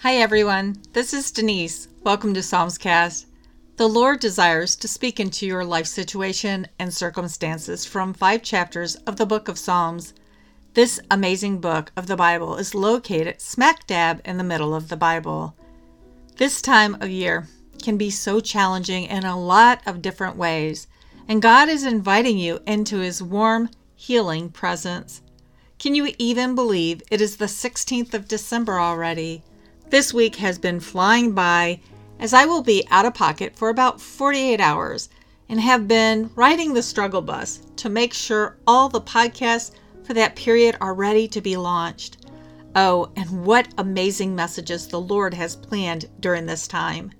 Hi, everyone. This is Denise. Welcome to Psalmscast. The Lord desires to speak into your life situation and circumstances from five chapters of the book of Psalms. This amazing book of the Bible is located smack dab in the middle of the Bible. This time of year can be so challenging in a lot of different ways, and God is inviting you into His warm, healing presence. Can you even believe it is the 16th of December already? This week has been flying by as I will be out of pocket for about 48 hours and have been riding the struggle bus to make sure all the podcasts for that period are ready to be launched. Oh, and what amazing messages the Lord has planned during this time.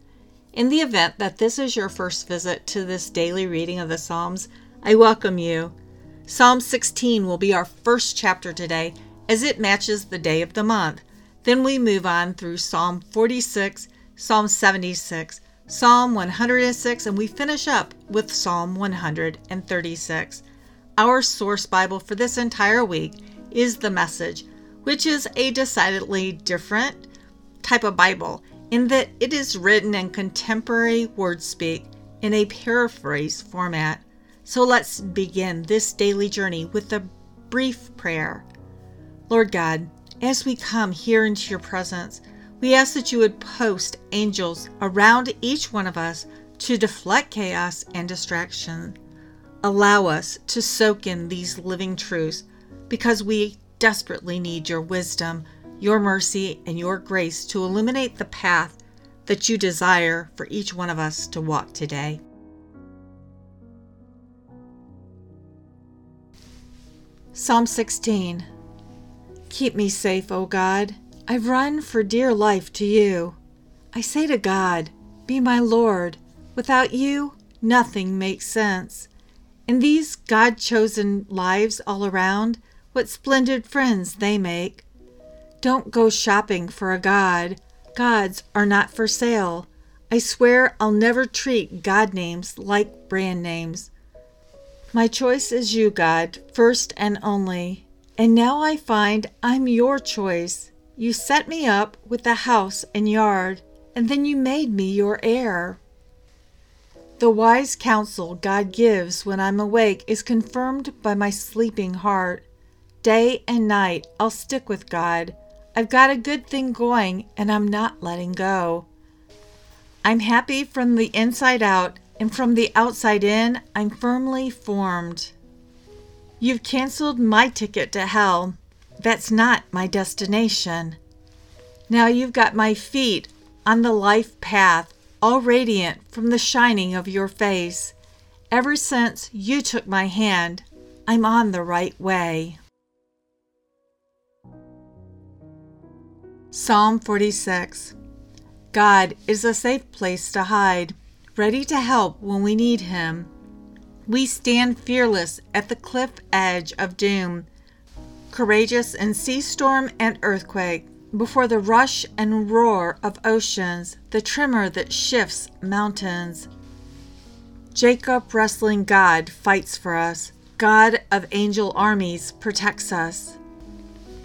In the event that this is your first visit to this daily reading of the Psalms, I welcome you. Psalm 16 will be our first chapter today as it matches the day of the month. Then we move on through Psalm 46, Psalm 76, Psalm 106, and we finish up with Psalm 136. Our source Bible for this entire week is the Message, which is a decidedly different type of Bible in that it is written in contemporary word speak in a paraphrase format. So let's begin this daily journey with a brief prayer. Lord God, as we come here into your presence, we ask that you would post angels around each one of us to deflect chaos and distraction. Allow us to soak in these living truths because we desperately need your wisdom, your mercy, and your grace to illuminate the path that you desire for each one of us to walk today. Psalm 16 Keep me safe, O God. I run for dear life to you. I say to God, Be my Lord. Without you, nothing makes sense. In these God chosen lives all around, what splendid friends they make. Don't go shopping for a God. Gods are not for sale. I swear I'll never treat God names like brand names. My choice is you, God, first and only. And now I find I'm your choice. You set me up with the house and yard, and then you made me your heir. The wise counsel God gives when I'm awake is confirmed by my sleeping heart. Day and night I'll stick with God. I've got a good thing going, and I'm not letting go. I'm happy from the inside out and from the outside in, I'm firmly formed. You've canceled my ticket to hell. That's not my destination. Now you've got my feet on the life path, all radiant from the shining of your face. Ever since you took my hand, I'm on the right way. Psalm 46 God is a safe place to hide ready to help when we need Him. We stand fearless at the cliff edge of doom, courageous in sea storm and earthquake, before the rush and roar of oceans, the tremor that shifts mountains. Jacob wrestling God fights for us. God of angel armies protects us.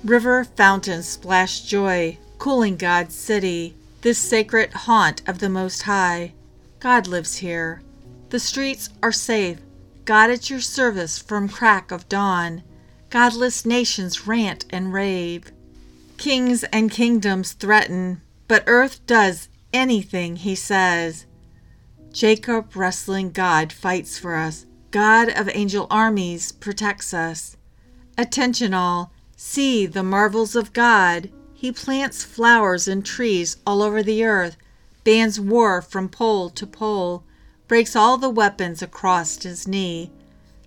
River fountains splash joy, cooling God's city, this sacred haunt of the Most High. God lives here. The streets are safe. God at your service from crack of dawn. Godless nations rant and rave. Kings and kingdoms threaten, but earth does anything he says. Jacob wrestling God fights for us. God of angel armies protects us. Attention all, see the marvels of God. He plants flowers and trees all over the earth bans war from pole to pole, breaks all the weapons across his knee.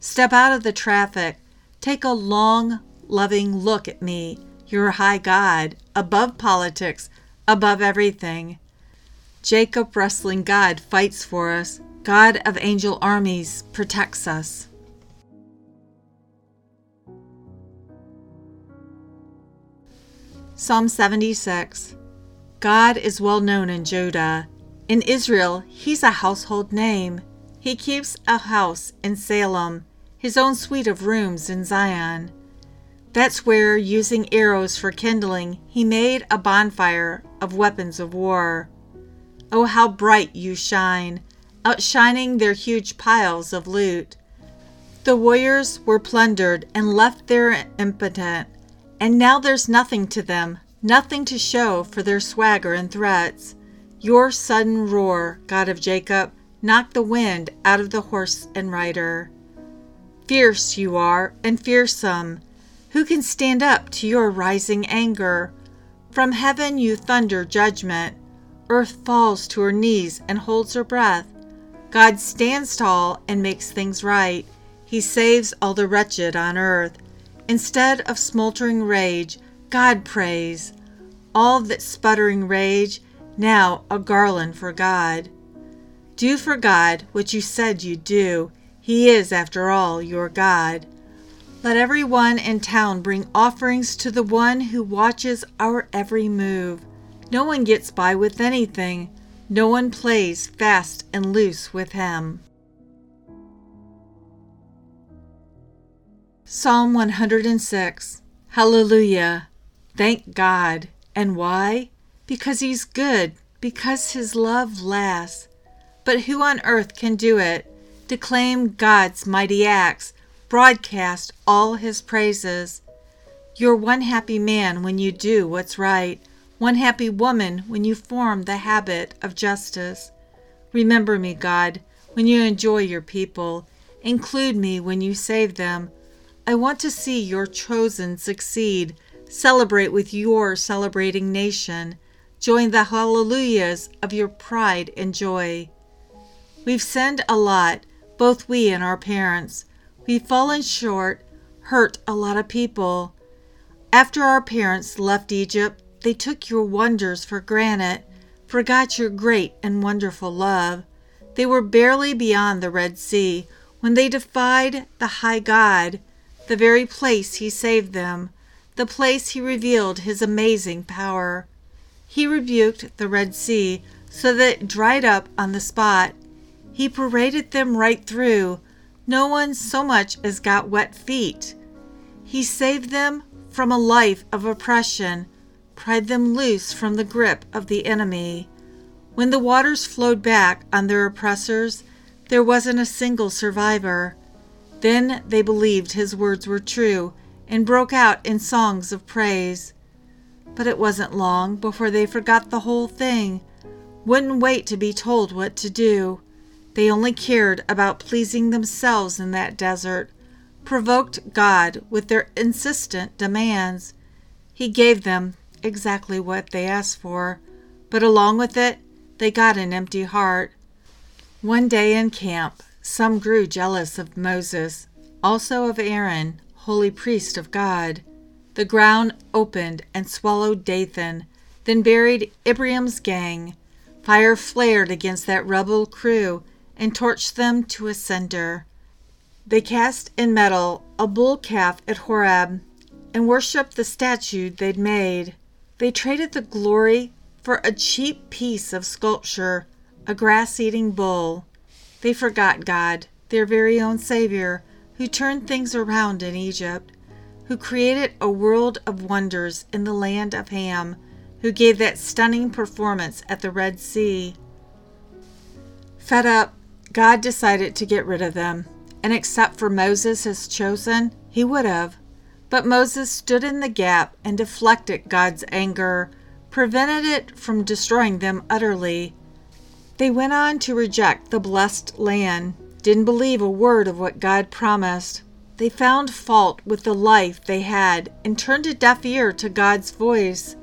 Step out of the traffic, take a long, loving look at me, your high God, above politics, above everything. Jacob wrestling God fights for us. God of angel armies protects us. Psalm 76 God is well known in Judah. In Israel, he's a household name. He keeps a house in Salem, his own suite of rooms in Zion. That's where, using arrows for kindling, he made a bonfire of weapons of war. Oh, how bright you shine, outshining their huge piles of loot. The warriors were plundered and left there impotent, and now there's nothing to them, nothing to show for their swagger and threats. Your sudden roar, God of Jacob, knocked the wind out of the horse and rider. Fierce you are, and fearsome. Who can stand up to your rising anger? From heaven you thunder judgment. Earth falls to her knees and holds her breath. God stands tall and makes things right. He saves all the wretched on earth. Instead of smoldering rage, God praise. All that sputtering rage, now a garland for God. Do for God what you said you'd do. He is, after all, your God. Let every one in town bring offerings to the one who watches our every move. No one gets by with anything. No one plays fast and loose with him. Psalm 106 Hallelujah! Thank God. And why? Because He's good, because His love lasts. But who on earth can do it? Declaim God's mighty acts, broadcast all His praises. You're one happy man when you do what's right, one happy woman when you form the habit of justice. Remember me, God, when you enjoy your people. Include me when you save them. I want to see your chosen succeed. Celebrate with your celebrating nation. Join the hallelujahs of your pride and joy. We've sinned a lot, both we and our parents. We've fallen short, hurt a lot of people. After our parents left Egypt, they took your wonders for granted, forgot your great and wonderful love. They were barely beyond the Red Sea when they defied the high God the very place he saved them, the place he revealed his amazing power. He rebuked the Red Sea so that it dried up on the spot. He paraded them right through. No one so much as got wet feet. He saved them from a life of oppression, pried them loose from the grip of the enemy. When the waters flowed back on their oppressors, there wasn't a single survivor. Then they believed his words were true and broke out in songs of praise. But it wasn't long before they forgot the whole thing, wouldn't wait to be told what to do. They only cared about pleasing themselves in that desert, provoked God with their insistent demands. He gave them exactly what they asked for, but along with it, they got an empty heart. One day in camp, some grew jealous of Moses, also of Aaron, holy priest of God. The ground opened and swallowed Dathan, then buried Abiram's gang. Fire flared against that rebel crew and torched them to a cinder. They cast in metal a bull calf at Horeb and worshipped the statue they'd made. They traded the glory for a cheap piece of sculpture, a grass eating bull. They forgot God, their very own Savior, who turned things around in Egypt, who created a world of wonders in the land of Ham, who gave that stunning performance at the Red Sea. Fed up, God decided to get rid of them, and except for Moses, his chosen, he would have. But Moses stood in the gap and deflected God's anger, prevented it from destroying them utterly. They went on to reject the blessed land, didn't believe a word of what God promised. They found fault with the life they had and turned a deaf ear to God's voice.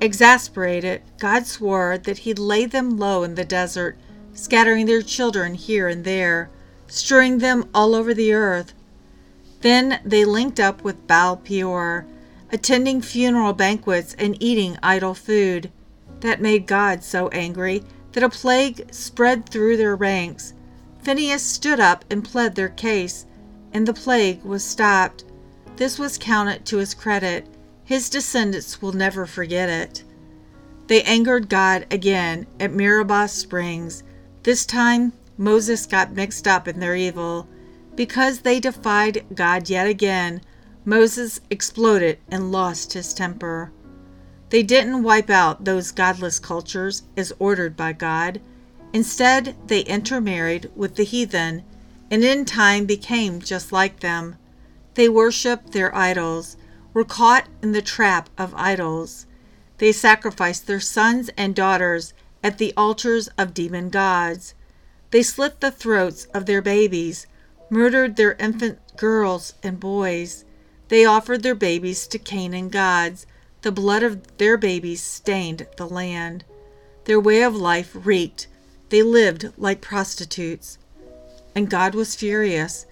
Exasperated, God swore that He'd lay them low in the desert, scattering their children here and there, strewing them all over the earth. Then they linked up with Baal Peor, attending funeral banquets and eating idol food. That made God so angry that a plague spread through their ranks. Phinehas stood up and pled their case, and the plague was stopped. This was counted to his credit. His descendants will never forget it. They angered God again at Meribah Springs. This time, Moses got mixed up in their evil. Because they defied God yet again, Moses exploded and lost his temper. They didn't wipe out those godless cultures as ordered by God. Instead, they intermarried with the heathen and in time became just like them. They worshiped their idols, were caught in the trap of idols. They sacrificed their sons and daughters at the altars of demon gods. They slit the throats of their babies, murdered their infant girls and boys. They offered their babies to Canaan gods. The blood of their babies stained the land. Their way of life reeked. They lived like prostitutes. And God was furious,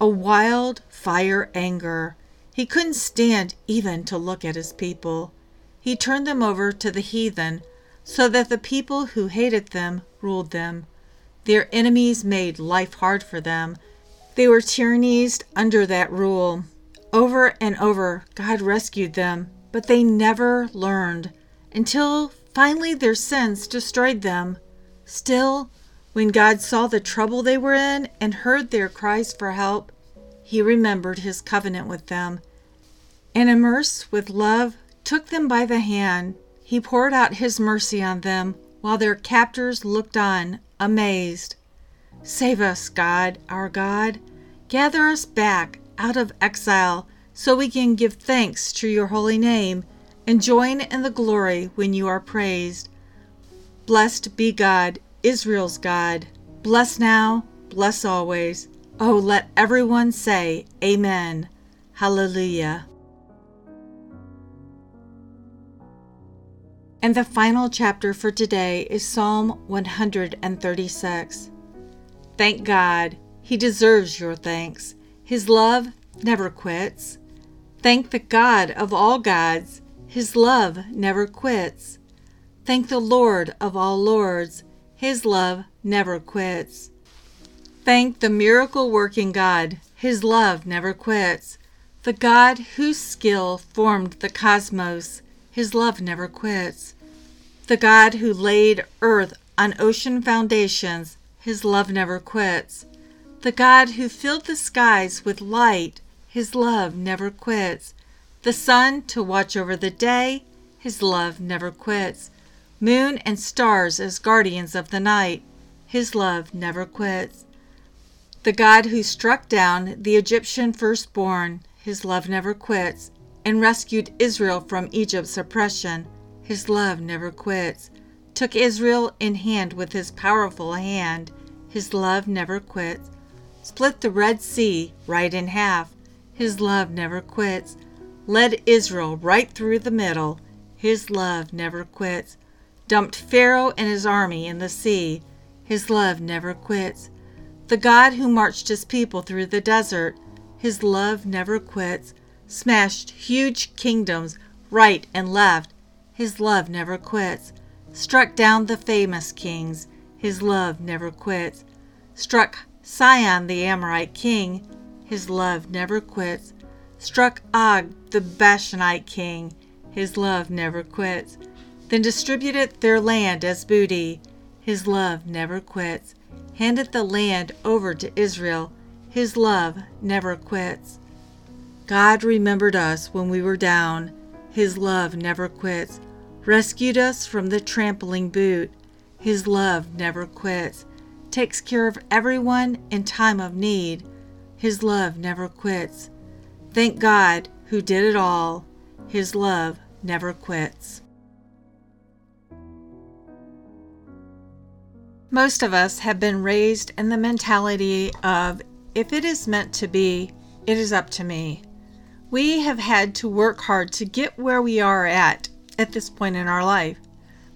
a wild fire anger. He couldn't stand even to look at his people. He turned them over to the heathen, so that the people who hated them ruled them. Their enemies made life hard for them. They were tyrannized under that rule. Over and over, God rescued them, but they never learned until finally their sins destroyed them. Still, when God saw the trouble they were in and heard their cries for help, he remembered his covenant with them and, immersed with love, took them by the hand. He poured out his mercy on them while their captors looked on, amazed. Save us, God, our God. Gather us back out of exile so we can give thanks to your holy name and join in the glory when you are praised. Blessed be God, Israel's God. Bless now, bless always. Oh, let everyone say, Amen. Hallelujah. And the final chapter for today is Psalm 136. Thank God, He deserves your thanks. His love never quits. Thank the God of all gods, His love never quits. Thank the Lord of all lords, His love never quits. Thank the miracle working God, His love never quits. The God whose skill formed the cosmos, His love never quits. The God who laid earth on ocean foundations, His love never quits. The God who filled the skies with light, his love never quits. The sun to watch over the day, his love never quits. Moon and stars as guardians of the night, his love never quits. The God who struck down the Egyptian firstborn, his love never quits, and rescued Israel from Egypt's oppression, his love never quits. Took Israel in hand with his powerful hand, his love never quits. Split the Red Sea right in half, his love never quits. Led Israel right through the middle. His love never quits. Dumped Pharaoh and his army in the sea. His love never quits. The God who marched his people through the desert. His love never quits. Smashed huge kingdoms right and left. His love never quits. Struck down the famous kings. His love never quits. Struck Sihon the Amorite king his love never quits. Struck Og, the Bashanite king, his love never quits. Then distributed their land as booty, his love never quits. Handed the land over to Israel, his love never quits. God remembered us when we were down, his love never quits. Rescued us from the trampling boot, his love never quits. Takes care of everyone in time of need his love never quits. Thank God who did it all. His love never quits. Most of us have been raised in the mentality of if it is meant to be, it is up to me. We have had to work hard to get where we are at at this point in our life.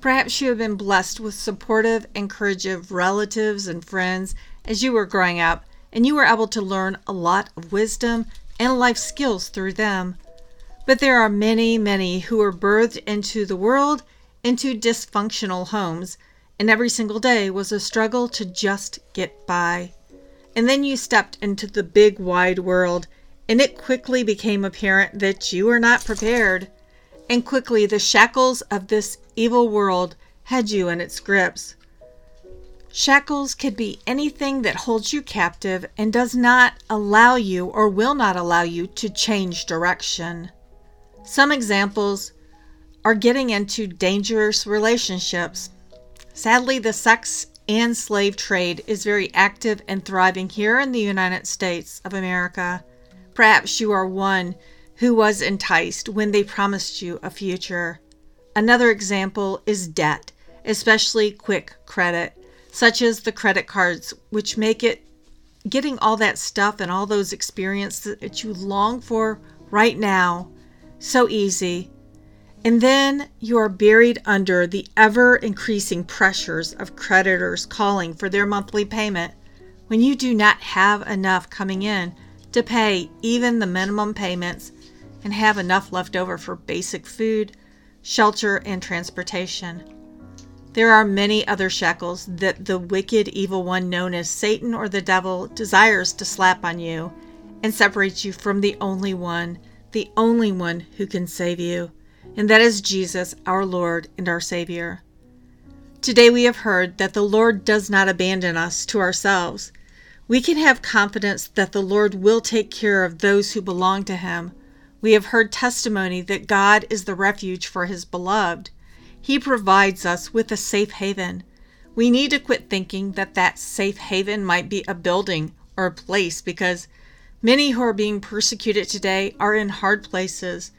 Perhaps you have been blessed with supportive, encouraging relatives and friends as you were growing up and you were able to learn a lot of wisdom and life skills through them. But there are many, many who were birthed into the world into dysfunctional homes, and every single day was a struggle to just get by. And then you stepped into the big wide world, and it quickly became apparent that you were not prepared. And quickly the shackles of this evil world had you in its grips. Shackles could be anything that holds you captive and does not allow you or will not allow you to change direction. Some examples are getting into dangerous relationships. Sadly, the sex and slave trade is very active and thriving here in the United States of America. Perhaps you are one who was enticed when they promised you a future. Another example is debt, especially quick credit, such as the credit cards, which make it getting all that stuff and all those experiences that you long for right now so easy. And then you are buried under the ever increasing pressures of creditors calling for their monthly payment when you do not have enough coming in to pay even the minimum payments and have enough left over for basic food, shelter, and transportation. There are many other shackles that the wicked evil one known as Satan or the devil desires to slap on you and separate you from the only one, the only one who can save you and that is Jesus, our Lord and our Savior. Today we have heard that the Lord does not abandon us to ourselves. We can have confidence that the Lord will take care of those who belong to Him. We have heard testimony that God is the refuge for His beloved. He provides us with a safe haven. We need to quit thinking that that safe haven might be a building or a place because many who are being persecuted today are in hard places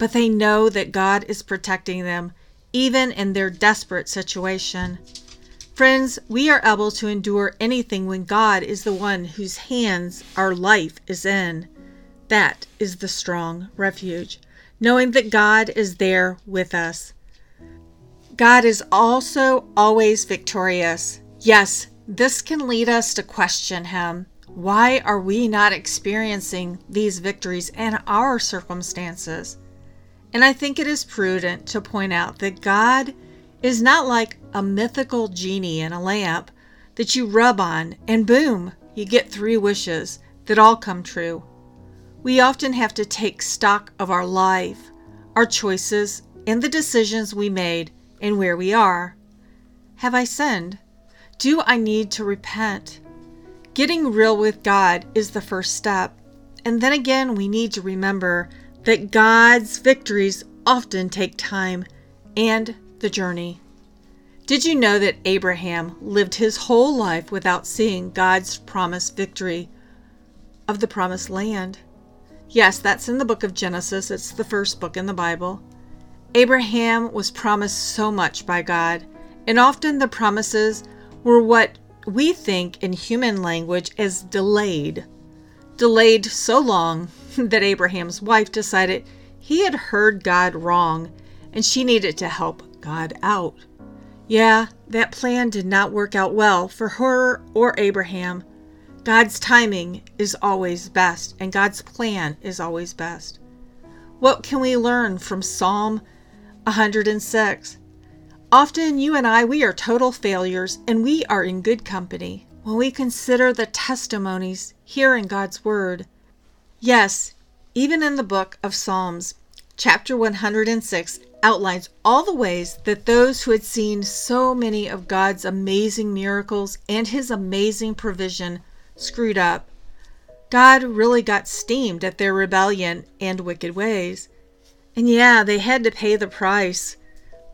but they know that God is protecting them, even in their desperate situation. Friends, we are able to endure anything when God is the one whose hands our life is in. That is the strong refuge, knowing that God is there with us. God is also always victorious. Yes, this can lead us to question Him. Why are we not experiencing these victories in our circumstances? And I think it is prudent to point out that God is not like a mythical genie in a lamp that you rub on and boom, you get three wishes that all come true. We often have to take stock of our life, our choices, and the decisions we made and where we are. Have I sinned? Do I need to repent? Getting real with God is the first step. And then again, we need to remember that God's victories often take time and the journey. Did you know that Abraham lived his whole life without seeing God's promised victory of the promised land? Yes, that's in the book of Genesis. It's the first book in the Bible. Abraham was promised so much by God, and often the promises were what we think in human language as delayed. Delayed so long that Abraham's wife decided he had heard God wrong and she needed to help God out. Yeah, that plan did not work out well for her or Abraham. God's timing is always best, and God's plan is always best. What can we learn from Psalm 106? Often you and I, we are total failures, and we are in good company when we consider the testimonies here in God's Word. Yes, even in the book of Psalms, chapter 106 outlines all the ways that those who had seen so many of God's amazing miracles and his amazing provision screwed up. God really got steamed at their rebellion and wicked ways. And yeah, they had to pay the price.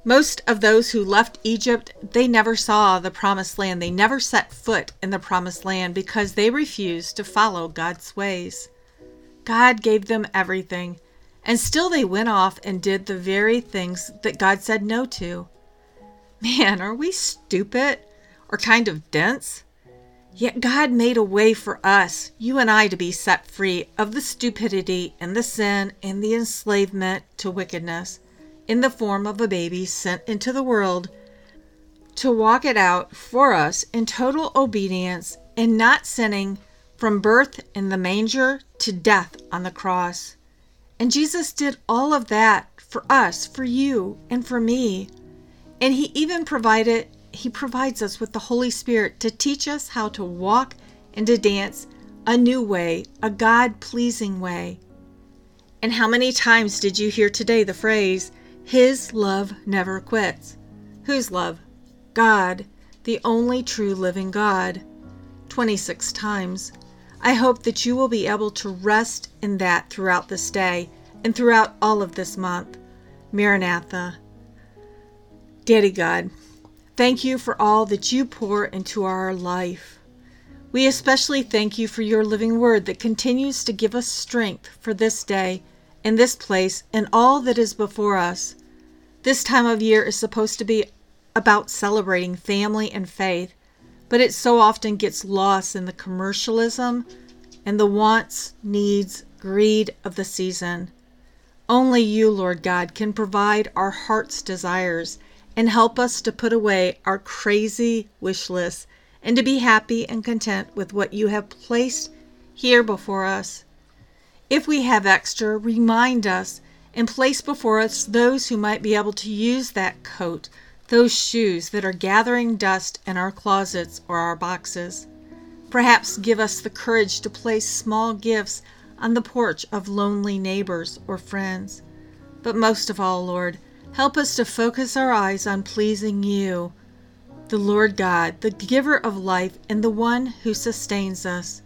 Most of those who left Egypt, they never saw the promised land. They never set foot in the promised land because they refused to follow God's ways. God gave them everything, and still they went off and did the very things that God said no to. Man, are we stupid or kind of dense? Yet God made a way for us, you and I, to be set free of the stupidity and the sin and the enslavement to wickedness in the form of a baby sent into the world to walk it out for us in total obedience and not sinning from birth in the manger to death on the cross. And Jesus did all of that for us, for you, and for me. And He even provided, He provides us with the Holy Spirit to teach us how to walk and to dance a new way, a God pleasing way. And how many times did you hear today the phrase, His love never quits? Whose love? God, the only true living God. 26 times. I hope that you will be able to rest in that throughout this day and throughout all of this month. Maranatha. Daddy God, thank you for all that you pour into our life. We especially thank you for your living word that continues to give us strength for this day and this place and all that is before us. This time of year is supposed to be about celebrating family and faith, but it so often gets lost in the commercialism and the wants, needs, greed of the season. Only you, Lord God, can provide our heart's desires and help us to put away our crazy wish lists and to be happy and content with what you have placed here before us. If we have extra, remind us and place before us those who might be able to use that coat, those shoes that are gathering dust in our closets or our boxes. Perhaps give us the courage to place small gifts on the porch of lonely neighbors or friends. But most of all, Lord, help us to focus our eyes on pleasing you, the Lord God, the giver of life and the one who sustains us.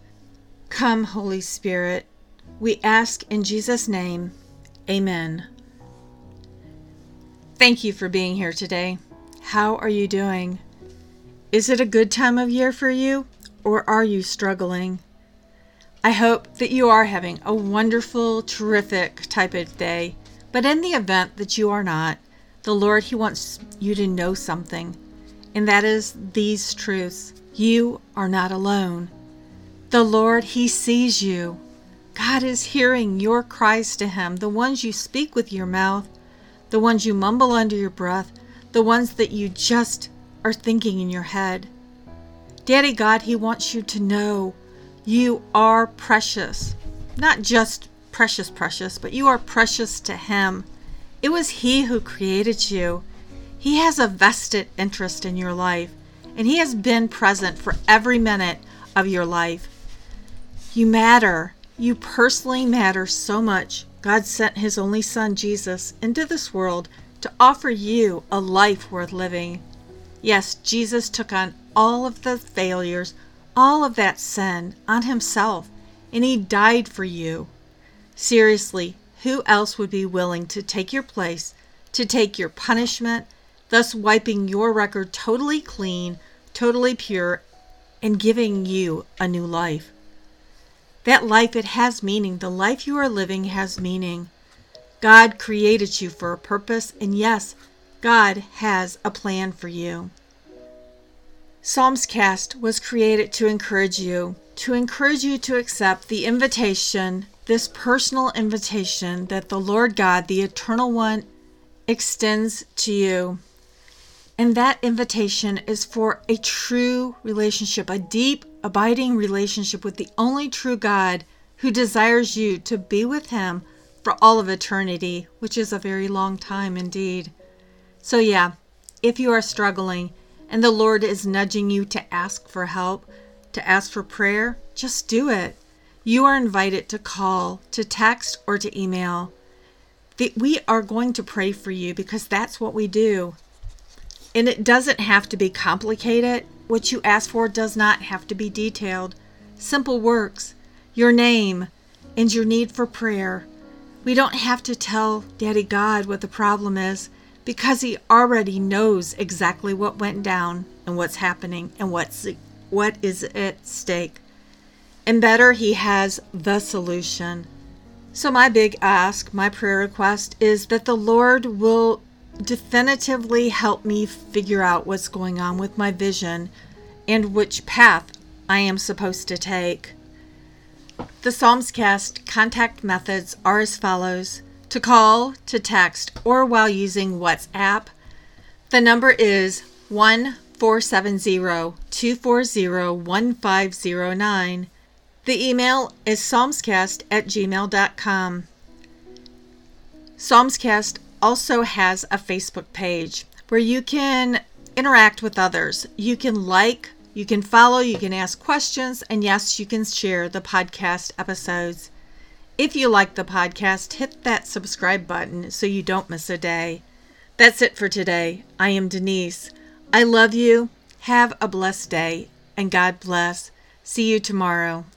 Come, Holy Spirit, we ask in Jesus' name. Amen. Thank you for being here today. How are you doing? Is it a good time of year for you, or are you struggling? I hope that you are having a wonderful, terrific type of day, but in the event that you are not, the Lord, He wants you to know something, and that is these truths. You are not alone. The Lord, He sees you. God is hearing your cries to Him, the ones you speak with your mouth, the ones you mumble under your breath, the ones that you just are thinking in your head. Daddy God, He wants you to know you are precious. Not just precious, precious, but you are precious to Him. It was He who created you. He has a vested interest in your life, and He has been present for every minute of your life. You matter. You personally matter so much. God sent His only Son, Jesus, into this world to offer you a life worth living. Yes, Jesus took on all of the failures, all of that sin on Himself, and He died for you. Seriously, who else would be willing to take your place, to take your punishment, thus wiping your record totally clean, totally pure, and giving you a new life? That life, it has meaning. The life you are living has meaning. God created you for a purpose, and yes, God has a plan for you. Psalmscast was created to encourage you, to encourage you to accept the invitation, this personal invitation that the Lord God, the Eternal One, extends to you. And that invitation is for a true relationship, a deep, abiding relationship with the only true God who desires you to be with Him for all of eternity, which is a very long time indeed. So, yeah, if you are struggling and the Lord is nudging you to ask for help, to ask for prayer, just do it. You are invited to call, to text, or to email. We are going to pray for you because that's what we do. And it doesn't have to be complicated. What you ask for does not have to be detailed. Simple works, your name, and your need for prayer. We don't have to tell Daddy God what the problem is because He already knows exactly what went down and what's happening and what's what is at stake. And better, He has the solution. So, my big ask, my prayer request is that the Lord will definitively help me figure out what's going on with my vision and which path I am supposed to take. The Psalmscast contact methods are as follows to call, to text, or while using WhatsApp. The number is 1 470 240 1509. The email is psalmscast at gmail.com. Psalmscast also has a Facebook page where you can interact with others. You can like, you can follow, you can ask questions, and yes, you can share the podcast episodes. If you like the podcast, hit that subscribe button so you don't miss a day. That's it for today. I am Denise. I love you. Have a blessed day, and God bless. See you tomorrow.